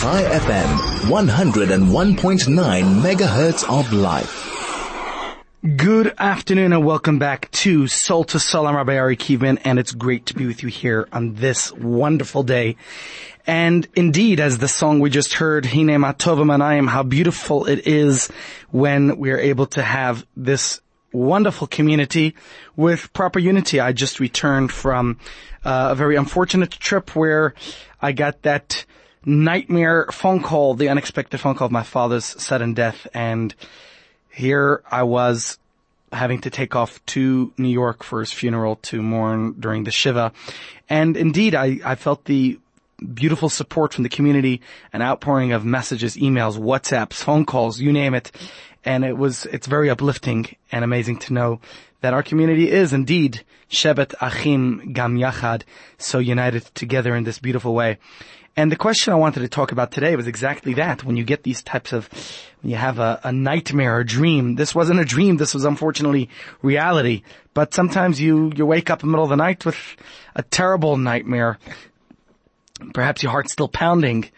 Chai FM, 101.9 megahertz of life. Good afternoon and welcome back to Soul to Soul. I'm Rabbi Ari and it's great to be with you here on this wonderful day. And indeed, as the song we just heard, Hine Matova Manayim, how beautiful it is when we are able to have this wonderful community with proper unity. I just returned from uh, a very unfortunate trip where I got that nightmare phone call, the unexpected phone call of my father's sudden death. And here I was having to take off to New York for his funeral to mourn during the Shiva. And indeed, I, I felt the beautiful support from the community, an outpouring of messages, emails, WhatsApps, phone calls, you name it. And it was, it's very uplifting and amazing to know that our community is indeed Shevet Achim Gam Yachad, so united together in this beautiful way. And the question I wanted to talk about today was exactly that. When you get these types of, when you have a, a nightmare, a dream. This wasn't a dream. This was unfortunately reality. But sometimes you, you wake up in the middle of the night with a terrible nightmare. Perhaps your heart's still pounding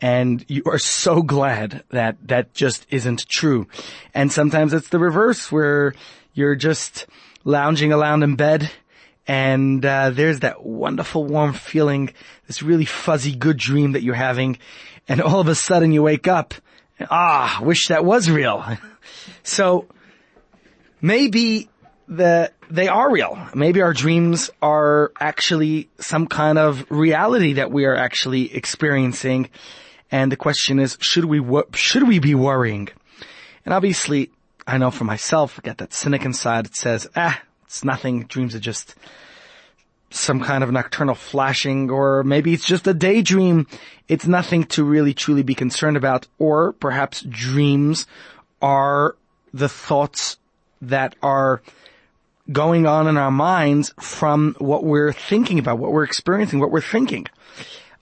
and you are so glad that that just isn't true. And sometimes it's the reverse where you're just lounging around in bed and uh, there's that wonderful warm feeling, this really fuzzy good dream that you're having, and all of a sudden you wake up, and, ah, wish that was real. so maybe the they are real. Maybe our dreams are actually some kind of reality that we are actually experiencing, and the question is, should we should we be worrying? And obviously, I know for myself, got that cynic inside. It says, ah, it's nothing. Dreams are just some kind of nocturnal flashing, or maybe it's just a daydream. It's nothing to really truly be concerned about. Or perhaps dreams are the thoughts that are going on in our minds from what we're thinking about, what we're experiencing, what we're thinking.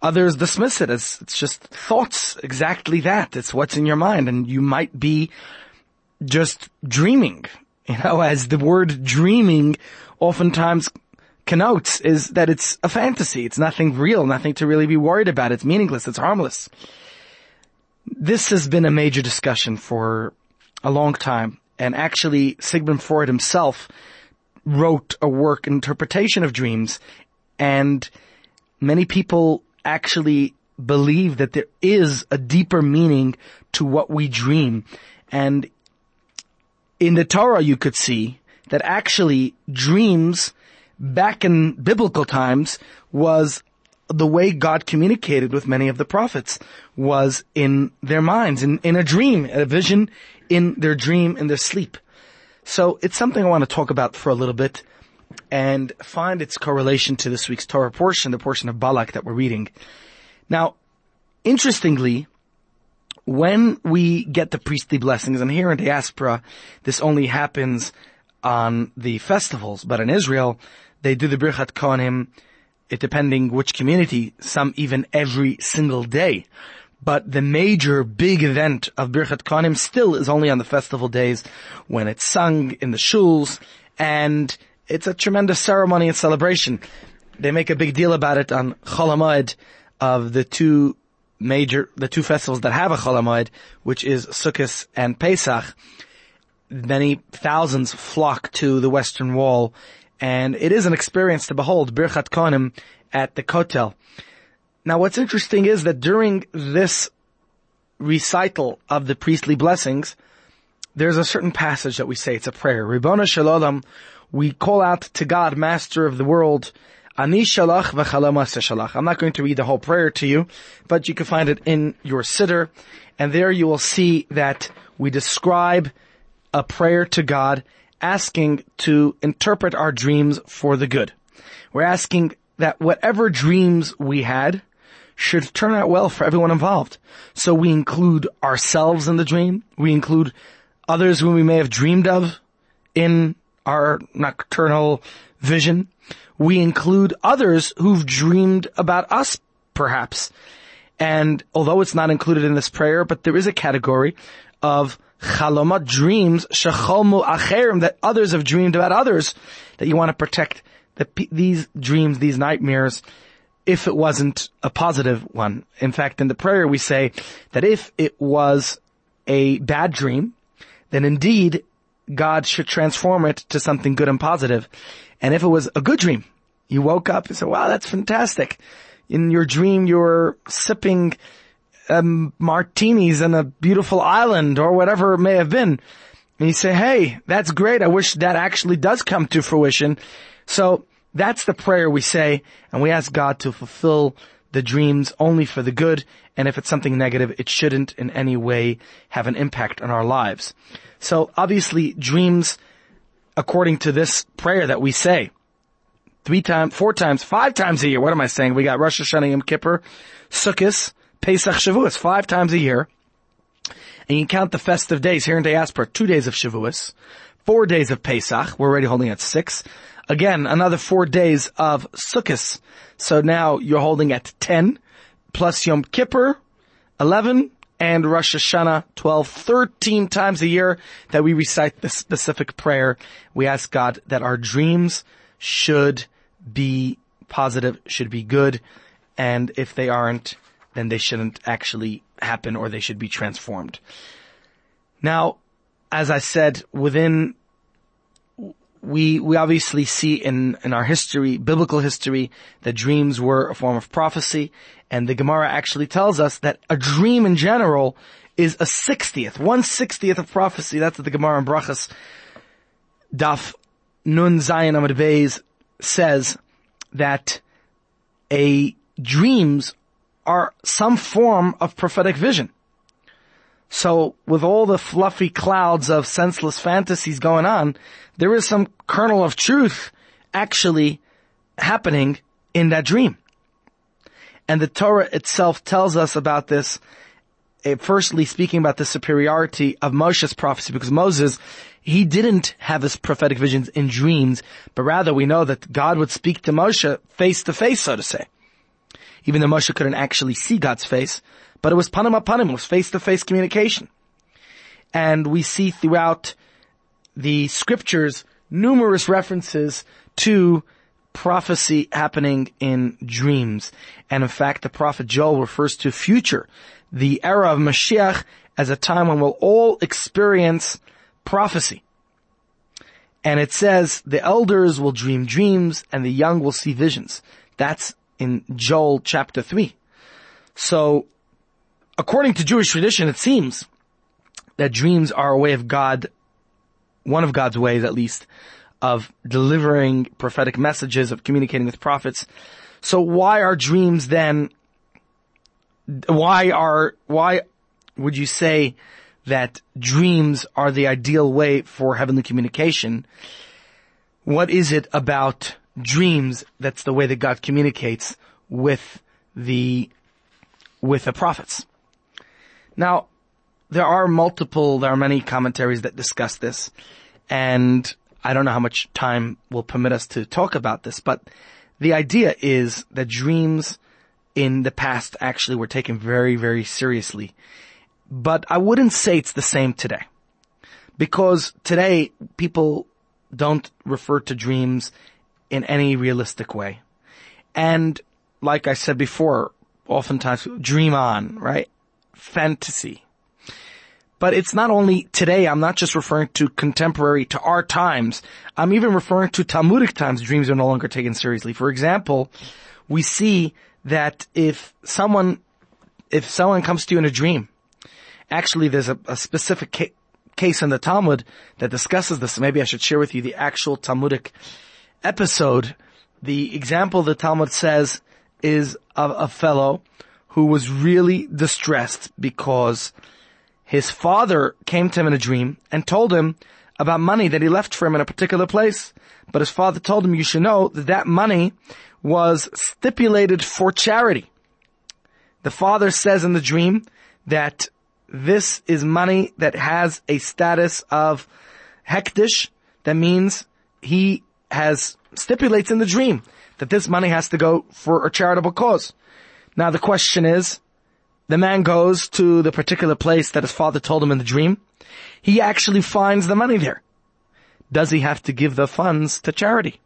Others dismiss it as it's just thoughts, exactly that. It's what's in your mind and you might be just dreaming. You know, as the word dreaming oftentimes connotes is that it's a fantasy. It's nothing real, nothing to really be worried about. It's meaningless. It's harmless. This has been a major discussion for a long time. And actually, Sigmund Freud himself wrote a work interpretation of dreams and many people actually believe that there is a deeper meaning to what we dream. And in the Torah you could see that actually dreams back in biblical times was the way God communicated with many of the prophets was in their minds, in, in a dream, a vision in their dream, in their sleep. So it's something I want to talk about for a little bit and find its correlation to this week's Torah portion, the portion of Balak that we're reading. Now, interestingly, when we get the priestly blessings, and here in diaspora, this only happens on the festivals, but in Israel, they do the Birchat Kohanim, it depending which community, some even every single day. But the major big event of Birchat Kohanim still is only on the festival days when it's sung in the shuls and it's a tremendous ceremony and celebration. They make a big deal about it on Chol of the two major, the two festivals that have a Chol which is Sukkot and Pesach. Many thousands flock to the Western Wall and it is an experience to behold Birchat Kohanim at the Kotel. Now what's interesting is that during this recital of the priestly blessings, there's a certain passage that we say, it's a prayer. Ribbona Shalom, we call out to God, Master of the world, Ani shalach shalach. I'm not going to read the whole prayer to you, but you can find it in your siddur, and there you will see that we describe a prayer to God asking to interpret our dreams for the good. We're asking that whatever dreams we had should turn out well for everyone involved. So we include ourselves in the dream. We include others whom we may have dreamed of in our nocturnal vision. We include others who've dreamed about us, perhaps. And although it's not included in this prayer, but there is a category of chaloma dreams, shecholmu acherim, that others have dreamed about others, that you want to protect the, these dreams, these nightmares, if it wasn't a positive one. In fact, in the prayer we say that if it was a bad dream, then indeed God should transform it to something good and positive. And if it was a good dream, you woke up and said, wow, that's fantastic. In your dream, you were sipping um, martinis in a beautiful island or whatever it may have been. And you say, hey, that's great. I wish that actually does come to fruition. So that's the prayer we say, and we ask God to fulfill the dreams only for the good, and if it's something negative, it shouldn't in any way have an impact on our lives. So obviously dreams, according to this prayer that we say, three times, four times, five times a year. What am I saying? We got Rosh Hashanah, Yom Kippur, Sukkot, Pesach, Shavuos, five times a year. And you count the festive days here in diaspora, two days of Shavuos, four days of Pesach. We're already holding at six. Again, another four days of Sukkot. So now you're holding at 10, plus Yom Kippur, 11, and Rosh Hashanah 12, 13 times a year that we recite this specific prayer. We ask God that our dreams should be positive, should be good, and if they aren't, then they shouldn't actually happen or they should be transformed. Now, as I said, within we we obviously see in in our history, biblical history, that dreams were a form of prophecy, and the Gemara actually tells us that a dream in general is a sixtieth, one sixtieth of prophecy. That's what the Gemara in Brachas Daf Nun Zayin Amud Beis says that a dreams are some form of prophetic vision. So with all the fluffy clouds of senseless fantasies going on, there is some kernel of truth actually happening in that dream. And the Torah itself tells us about this, uh, firstly speaking about the superiority of Moshe's prophecy, because Moses, he didn't have his prophetic visions in dreams, but rather we know that God would speak to Moshe face to face, so to say. Even though Moshe couldn't actually see God's face, but it was panim panim, it was face-to-face communication. And we see throughout the scriptures numerous references to prophecy happening in dreams. And in fact, the prophet Joel refers to future, the era of Mashiach as a time when we'll all experience prophecy. And it says the elders will dream dreams and the young will see visions. That's in Joel chapter 3. So according to Jewish tradition, it seems that dreams are a way of God, one of God's ways at least, of delivering prophetic messages, of communicating with prophets. So why are dreams then, why are, why would you say that dreams are the ideal way for heavenly communication? What is it about dreams that's the way that God communicates with the, with the prophets? Now, there are multiple, there are many commentaries that discuss this, and I don't know how much time will permit us to talk about this, but the idea is that dreams in the past actually were taken very, very seriously. But I wouldn't say it's the same today. Because today people don't refer to dreams in any realistic way. And like I said before, oftentimes dream on, right? Fantasy. But it's not only today, I'm not just referring to contemporary, to our times. I'm even referring to Talmudic times, dreams are no longer taken seriously. For example, we see that if someone, if someone comes to you in a dream, actually there's a, a specific ca- case in the Talmud that discusses this. Maybe I should share with you the actual Talmudic episode. The example the Talmud says is of a fellow who was really distressed because his father came to him in a dream and told him about money that he left for him in a particular place. But his father told him, you should know that that money was stipulated for charity. The father says in the dream that this is money that has a status of hektish. That means he has stipulates in the dream that this money has to go for a charitable cause. Now the question is, the man goes to the particular place that his father told him in the dream. He actually finds the money there. Does he have to give the funds to charity?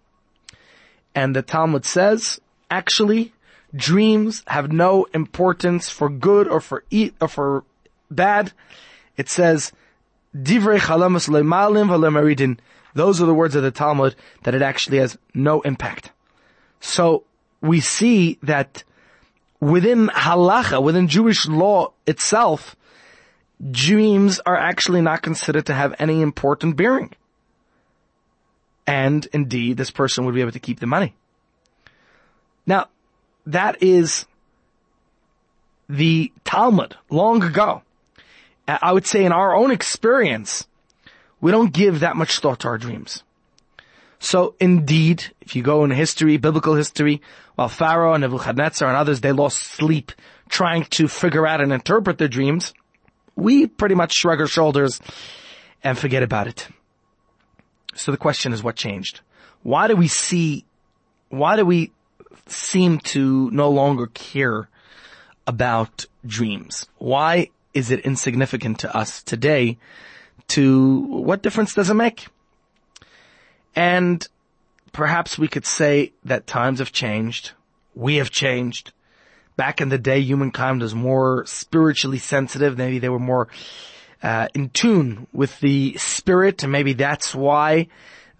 And the Talmud says, actually, dreams have no importance for good or for eat or for bad. It says, Divrei le'malim. Those are the words of the Talmud that it actually has no impact. So we see that within halacha, within Jewish law itself, dreams are actually not considered to have any important bearing. And indeed, this person would be able to keep the money. Now, that is the Talmud long ago. I would say in our own experience, we don't give that much thought to our dreams. So indeed, if you go in history, biblical history, while Pharaoh and Nebuchadnezzar and others, they lost sleep trying to figure out and interpret their dreams, we pretty much shrug our shoulders and forget about it. So the question is what changed? Why do we see, why do we seem to no longer care about dreams? Why is it insignificant to us today to what difference does it make? And perhaps we could say that times have changed. We have changed. Back in the day, humankind was more spiritually sensitive. Maybe they were more uh, in tune with the spirit, and maybe that's why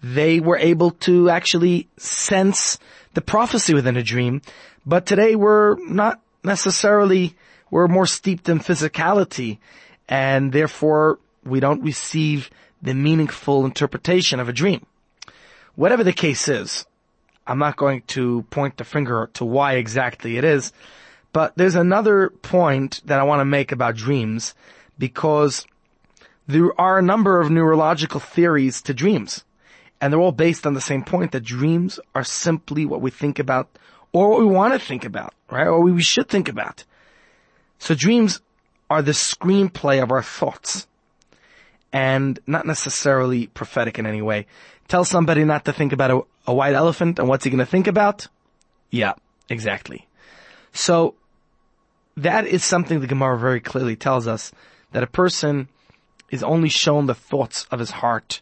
they were able to actually sense the prophecy within a dream. But today we're not necessarily, we're more steeped in physicality, and therefore we don't receive the meaningful interpretation of a dream. Whatever the case is, I'm not going to point the finger to why exactly it is, but there's another point that I want to make about dreams because there are a number of neurological theories to dreams. And they're all based on the same point that dreams are simply what we think about or what we want to think about, right? Or we should think about. So dreams are the screenplay of our thoughts and not necessarily prophetic in any way. Tell somebody not to think about a, a white elephant and what's he going to think about? Yeah, exactly. So that is something the Gemara very clearly tells us that a person is only shown the thoughts of his heart.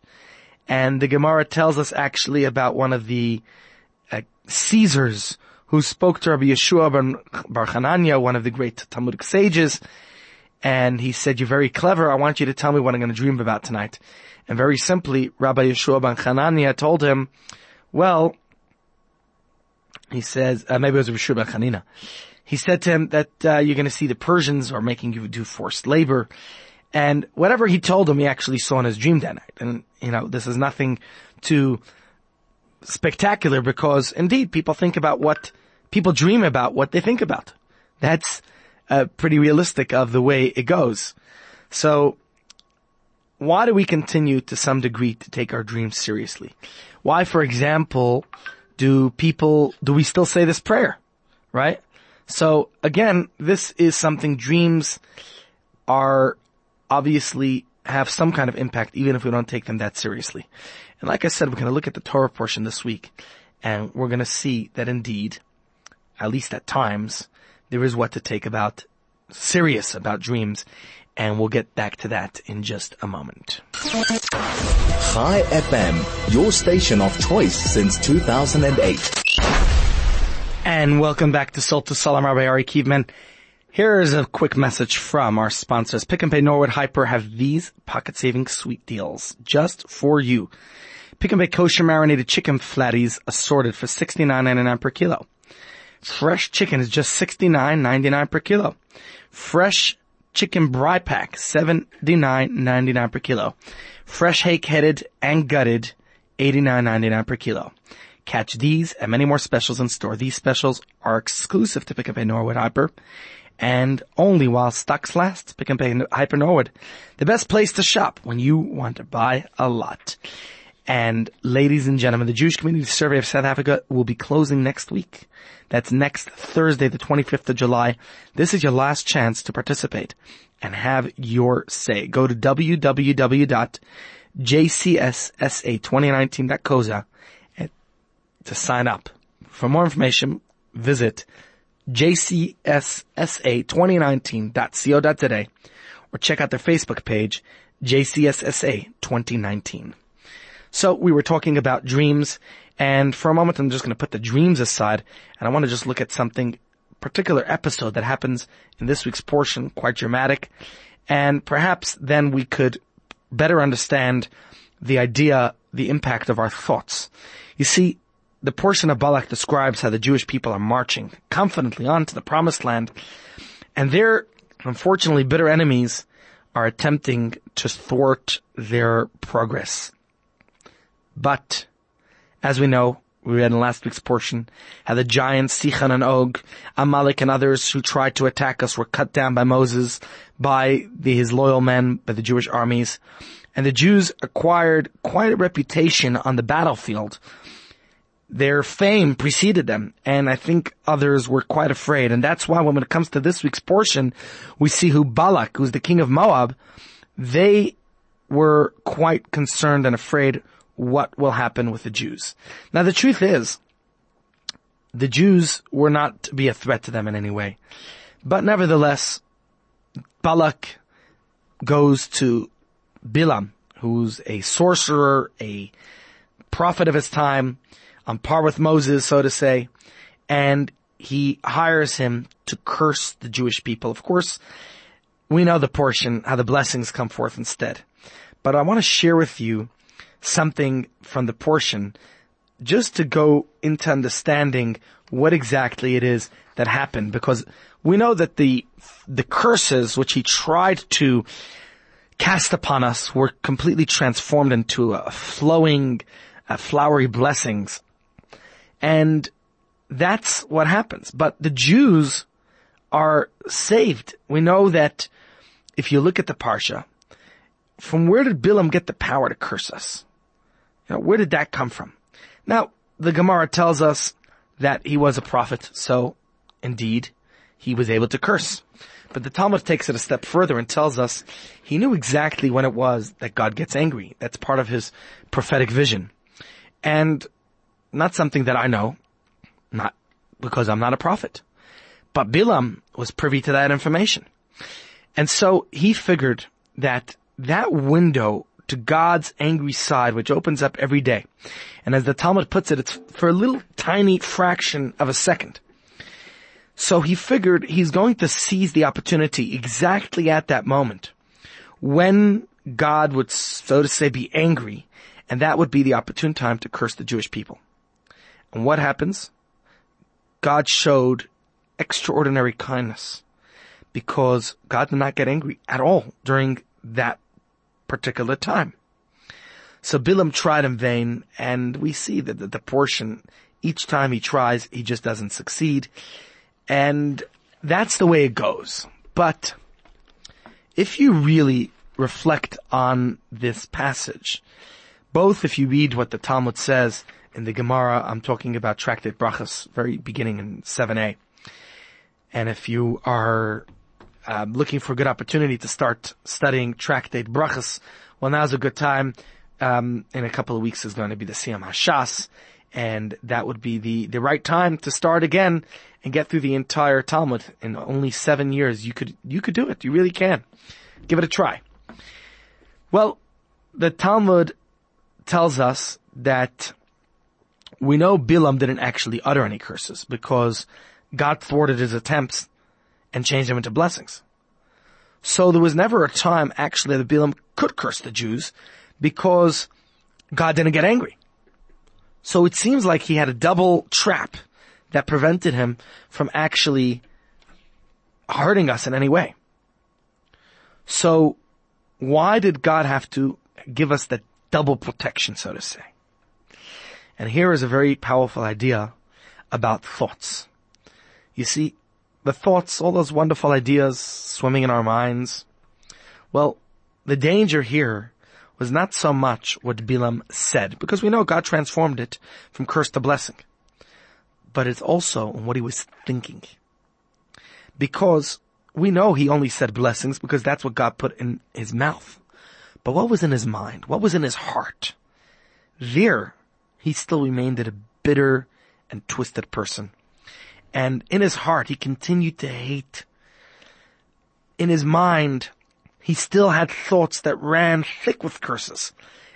And the Gemara tells us actually about one of the uh, Caesars who spoke to Rabbi Yeshua Bar Hanania, one of the great Talmudic sages, and he said, you're very clever. I want you to tell me what I'm going to dream about tonight. And very simply, Rabbi Yeshua ben Hanania told him, well, he says, uh, maybe it was Yeshua ben Hanina. He said to him that uh, you're going to see the Persians are making you do forced labor. And whatever he told him, he actually saw in his dream that night. And, you know, this is nothing too spectacular because indeed people think about what, people dream about what they think about. That's uh, pretty realistic of the way it goes. So, why do we continue to some degree to take our dreams seriously? Why, for example, do people, do we still say this prayer? Right? So again, this is something dreams are obviously have some kind of impact even if we don't take them that seriously. And like I said, we're going to look at the Torah portion this week and we're going to see that indeed, at least at times, there is what to take about serious about dreams and we'll get back to that in just a moment. Chai FM, your station of choice since 2008. And welcome back to Soul to Salam Rabbi Ari Kievman. Here is a quick message from our sponsors. Pick n Pay Norwood Hyper have these pocket saving sweet deals just for you. Pick n Pay kosher marinated chicken flatties assorted for $69.99 per kilo. Fresh chicken is just $69.99 per kilo. Fresh chicken braai pack, $79.99 per kilo. Fresh hake headed and gutted, $89.99 per kilo. Catch these and many more specials in store. These specials are exclusive to Pick n Pay Norwood Hyper and only while stocks last. Pick n Pay Hyper Norwood, the best place to shop when you want to buy a lot. And ladies and gentlemen, the Jewish Community Survey of South Africa will be closing next week. That's next Thursday, the 25th of July. This is your last chance to participate and have your say. Go to www.jcssa2019.coza to sign up. For more information, visit jcssa2019.co.today or check out their Facebook page, JCSSA 2019. So we were talking about dreams and for a moment I'm just going to put the dreams aside and I want to just look at something particular episode that happens in this week's portion quite dramatic. And perhaps then we could better understand the idea, the impact of our thoughts. You see, the portion of Balak describes how the Jewish people are marching confidently on to the promised land, and their, unfortunately, bitter enemies are attempting to thwart their progress. But, as we know, we read in last week's portion how the giants Sichan and Og, Amalek and others who tried to attack us were cut down by Moses, by the, his loyal men, by the Jewish armies. And the Jews acquired quite a reputation on the battlefield. Their fame preceded them, and I think others were quite afraid. And that's why when it comes to this week's portion, we see who Balak, who's the king of Moab, they were quite concerned and afraid what will happen with the Jews. Now the truth is, the Jews were not to be a threat to them in any way. But nevertheless, Balak goes to Bilam, who's a sorcerer, a prophet of his time, on par with Moses, so to say, and he hires him to curse the Jewish people. Of course, we know the portion, how the blessings come forth instead. But I want to share with you something from the portion just to go into understanding what exactly it is that happened. Because we know that the the curses which he tried to cast upon us were completely transformed into a flowing uh, flowery blessings. And that's what happens. But the Jews are saved. We know that if you look at the parsha from where did Bilam get the power to curse us know, where did that come from? Now, the Gemara tells us that he was a prophet, so indeed, he was able to curse. But the Talmud takes it a step further and tells us he knew exactly when it was that God gets angry. That's part of his prophetic vision. And not something that I know, not because I'm not a prophet. But Bilam was privy to that information. And so he figured that that window to God's angry side, which opens up every day. And as the Talmud puts it, it's for a little tiny fraction of a second. So he figured he's going to seize the opportunity exactly at that moment when God would, so to say, be angry, and that would be the opportune time to curse the Jewish people. And what happens? God showed extraordinary kindness because God did not get angry at all during that particular time. So Bilam tried in vain, and we see that the, the portion, each time he tries, he just doesn't succeed. And that's the way it goes. But if you really reflect on this passage, both if you read what the Talmud says in the Gemara, I'm talking about Tractate Brachas, very beginning in 7a, and if you are uh, looking for a good opportunity to start studying Tractate Brachas, well, now's a good time. Um, in a couple of weeks is going to be the Siyum Hashas, and that would be the, the right time to start again and get through the entire Talmud in only seven years. You could, you could do it. You really can. Give it a try. Well, the Talmud tells us that we know Bilam didn't actually utter any curses because God thwarted his attempts and change them into blessings. So there was never a time actually that Balaam could curse the Jews because God didn't get angry. So it seems like he had a double trap that prevented him from actually hurting us in any way. So why did God have to give us that double protection, so to say? And here is a very powerful idea about thoughts. You see, the thoughts, all those wonderful ideas swimming in our minds. Well, the danger here was not so much what Bilam said, because we know God transformed it from curse to blessing. But it's also what he was thinking. Because we know he only said blessings because that's what God put in his mouth. But what was in his mind? What was in his heart? There, he still remained a bitter and twisted person. And in his heart, he continued to hate. In his mind, he still had thoughts that ran thick with curses.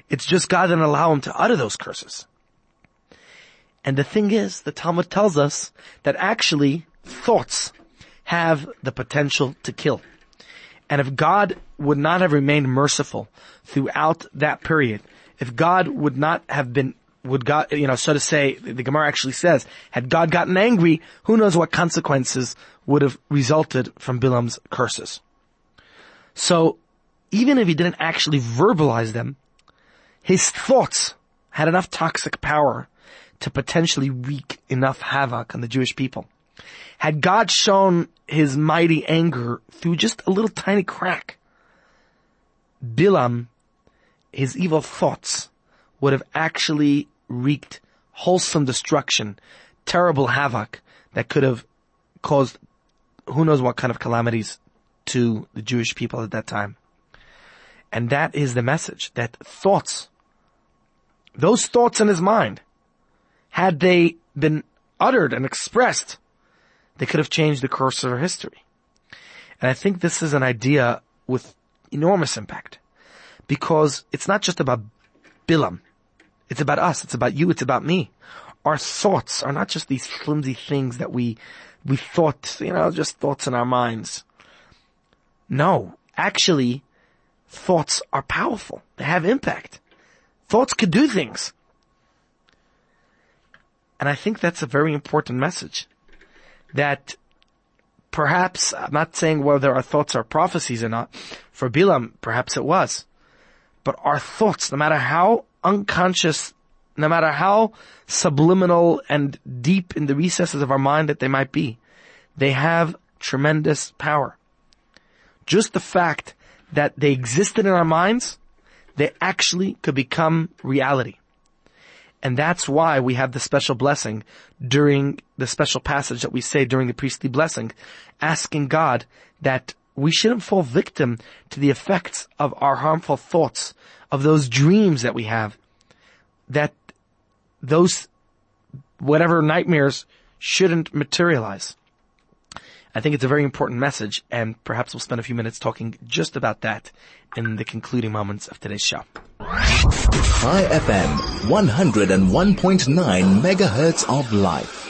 It's just God didn't allow him to utter those curses. And the thing is, the Talmud tells us that actually, thoughts have the potential to kill. And if God would not have remained merciful throughout that period, if God would not have been, would God, you know, so to say, the Gemara actually says, had God gotten angry, who knows what consequences would have resulted from Bilam's curses. So, even if he didn't actually verbalize them, his thoughts had enough toxic power to potentially wreak enough havoc on the Jewish people. Had God shown his mighty anger through just a little tiny crack, Bilam, his evil thoughts would have actually wreaked wholesome destruction, terrible havoc that could have caused who knows what kind of calamities to the Jewish people at that time. And that is the message that thoughts, those thoughts in his mind, had they been uttered and expressed, they could have changed the course of our history. And I think this is an idea with enormous impact because it's not just about Bilam. It's about us. It's about you. It's about me. Our thoughts are not just these flimsy things that we, we thought, you know, just thoughts in our minds. No, actually, thoughts are powerful. They have impact. Thoughts could do things. And I think that's a very important message. That perhaps, I'm not saying whether our thoughts are prophecies or not. For Bilam, perhaps it was. But our thoughts, no matter how unconscious, no matter how subliminal and deep in the recesses of our mind that they might be, they have tremendous power. Just the fact that they existed in our minds, they actually could become reality. And that's why we have the special blessing during the special passage that we say during the priestly blessing, asking God that we shouldn't fall victim to the effects of our harmful thoughts, of those dreams that we have, that those, whatever nightmares shouldn't materialize. I think it's a very important message and perhaps we'll spend a few minutes talking just about that in the concluding moments of today's show. Chai FM, 101.9 megahertz of life.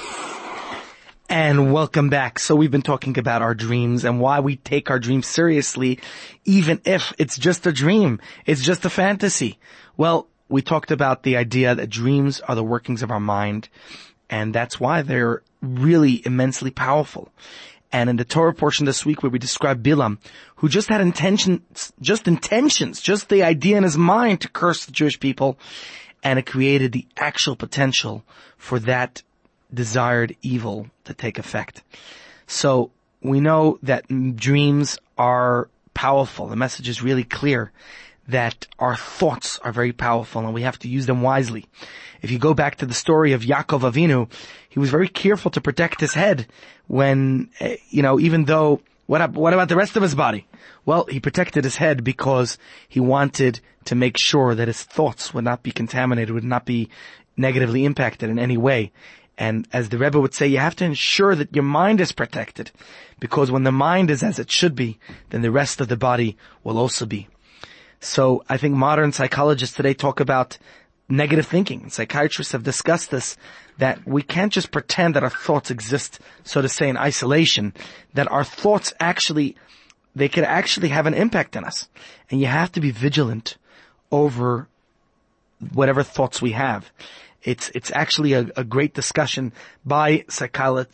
And welcome back. So we've been talking about our dreams and why we take our dreams seriously, even if it's just a dream. It's just a fantasy. Well, we talked about the idea that dreams are the workings of our mind, and that's why they're really immensely powerful. And in the Torah portion this week where we describe Bilam, who just had intentions, just intentions, just the idea in his mind to curse the Jewish people, and it created the actual potential for that desired evil to take effect. So we know that dreams are powerful. The message is really clear that our thoughts are very powerful and we have to use them wisely. If you go back to the story of Yaakov Avinu, he was very careful to protect his head when, eh, you know, even though, what, what about the rest of his body? Well, he protected his head because he wanted to make sure that his thoughts would not be contaminated, would not be negatively impacted in any way. And as the Rebbe would say, you have to ensure that your mind is protected. Because when the mind is as it should be, then the rest of the body will also be. So I think modern psychologists today talk about negative thinking. Psychiatrists have discussed this, that we can't just pretend that our thoughts exist, so to say, in isolation, that our thoughts actually, they could actually have an impact on us. And you have to be vigilant over whatever thoughts we have. It's it's actually a, a great discussion by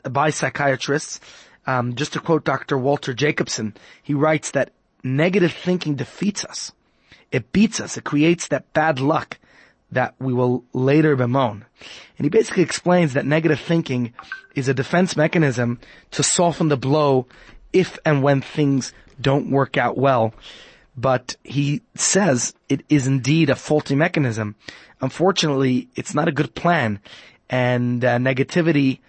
by psychiatrists. Um, just to quote Dr. Walter Jacobson, he writes that negative thinking defeats us. It beats us. It creates that bad luck that we will later bemoan. And he basically explains that negative thinking is a defense mechanism to soften the blow if and when things don't work out well. But he says it is indeed a faulty mechanism unfortunately, it's not a good plan. And uh, negativity,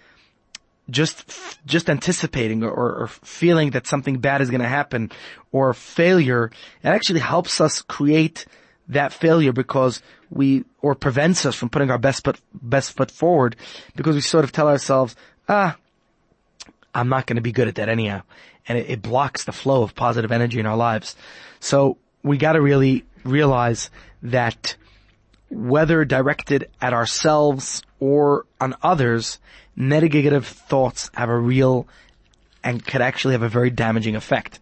just just anticipating or, or, feeling that something bad is going to happen, or failure, it actually helps us create that failure because we or prevents us from putting our best foot best foot forward because we sort of tell ourselves, ah, I'm not going to be good at that anyhow, and it, it blocks the flow of positive energy in our lives. So we got to really realize that whether directed at ourselves or on others, negative thoughts have a real and could actually have a very damaging effect.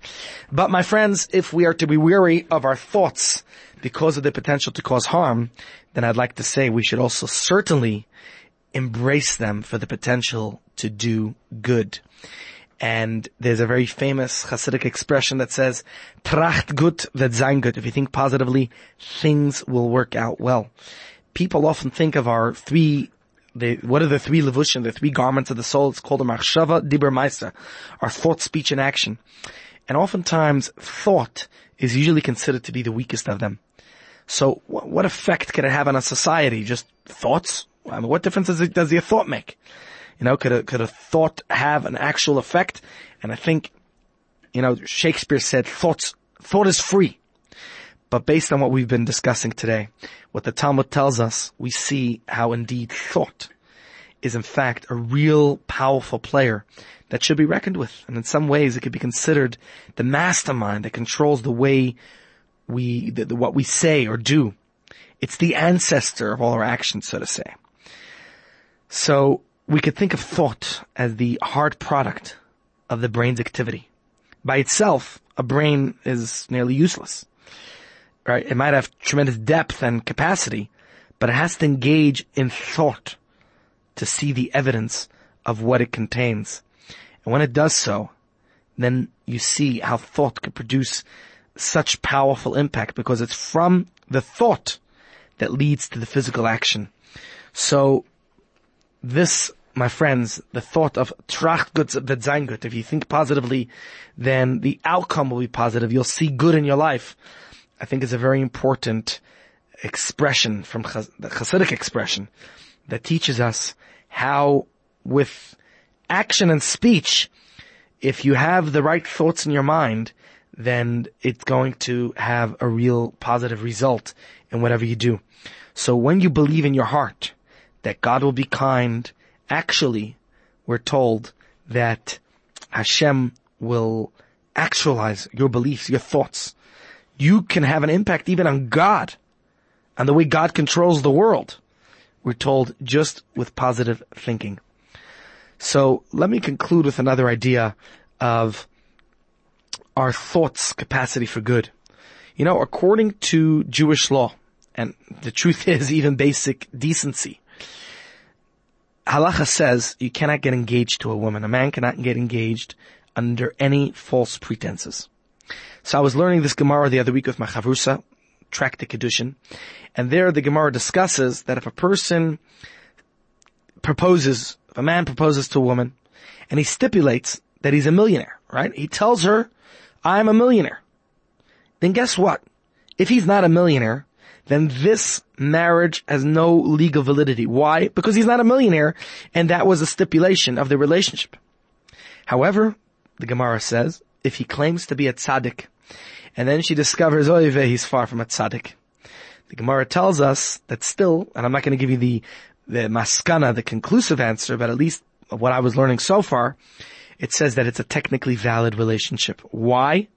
But my friends, if we are to be weary of our thoughts because of the potential to cause harm, then I'd like to say we should also certainly embrace them for the potential to do good. And there's a very famous Hasidic expression that says, Tracht gut wird sein gut. If you think positively, things will work out well. People often think of our three, the, what are the three levushim, the three garments of the soul? It's called a machshava, dibur, maaseh. Our thought, speech, and action. And oftentimes, thought is usually considered to be the weakest of them. So what effect can it have on a society? Just thoughts? I mean, what difference does, it, does your thought make? You know, could a, could a thought have an actual effect? And I think, you know, Shakespeare said thoughts, thought is free. But based on what we've been discussing today, what the Talmud tells us, we see how indeed thought is in fact a real powerful player that should be reckoned with. And in some ways it could be considered the mastermind that controls the way we, the, the, what we say or do. It's the ancestor of all our actions, so to say. So we could think of thought as the hard product of the brain's activity. By itself, a brain is nearly useless. Right? It might have tremendous depth and capacity, but it has to engage in thought to see the evidence of what it contains. And when it does so, then you see how thought could produce such powerful impact because it's from the thought that leads to the physical action. So this, my friends, the thought of tracht gut wird sein gut. If you think positively, then the outcome will be positive. You'll see good in your life. I think is a very important expression from the Hasidic expression that teaches us how with action and speech, if you have the right thoughts in your mind, then it's going to have a real positive result in whatever you do. So when you believe in your heart that God will be kind, actually, we're told that Hashem will actualize your beliefs, your thoughts. You can have an impact even on God and the way God controls the world. We're told just with positive thinking. So let me conclude with another idea of our thoughts capacity for good. You know, according to Jewish law, and the truth is even basic decency, halacha says you cannot get engaged to a woman. A man cannot get engaged under any false pretenses. So I was learning this Gemara the other week with my chavrusa, Tractate Kiddushin, and there the Gemara discusses that if a person proposes, if a man proposes to a woman, and he stipulates that he's a millionaire, right? He tells her, I'm a millionaire. Then guess what? If he's not a millionaire, then this marriage has no legal validity. Why? Because he's not a millionaire, and that was a stipulation of the relationship. However, the Gemara says, if he claims to be a tzaddik, and then she discovers, oh, he's far from a tzaddik. The Gemara tells us that still, and I'm not going to give you the, the maskana, the conclusive answer, but at least what I was learning so far, it says that it's a technically valid relationship. Why?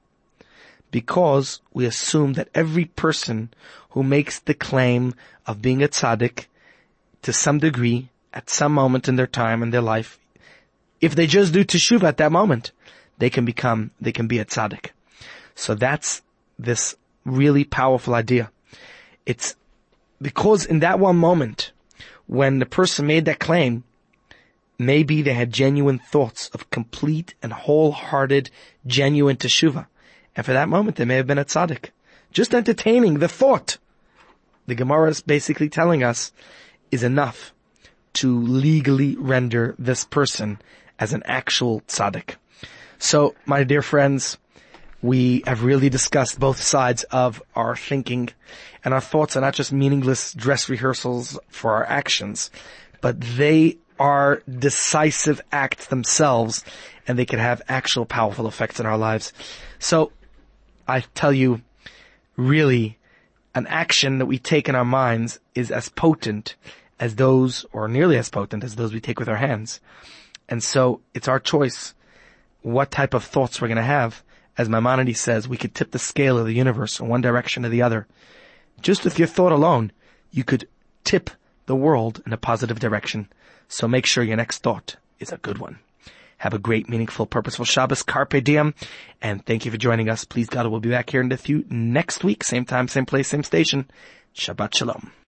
Because we assume that every person who makes the claim of being a tzaddik to some degree at some moment in their time in their life, if they just do teshuva at that moment, they can become, they can be a tzaddik. So that's this really powerful idea. It's because in that one moment, when the person made that claim, maybe they had genuine thoughts of complete and wholehearted, genuine teshuva. And for that moment, they may have been a tzaddik. Just entertaining the thought, the Gemara is basically telling us, is enough to legally render this person as an actual tzaddik. So, my dear friends, we have really discussed both sides of our thinking and our thoughts are not just meaningless dress rehearsals for our actions, but they are decisive acts themselves and they can have actual powerful effects in our lives. So I tell you, really, an action that we take in our minds is as potent as those, or nearly as potent as those we take with our hands. And so it's our choice what type of thoughts we're going to have. As Maimonides says, we could tip the scale of the universe in one direction or the other. Just with your thought alone, you could tip the world in a positive direction. So make sure your next thought is a good one. Have a great, meaningful, purposeful Shabbos. Carpe diem. And thank you for joining us. Please God, we'll be back here in the you next week. Same time, same place, same station. Shabbat Shalom.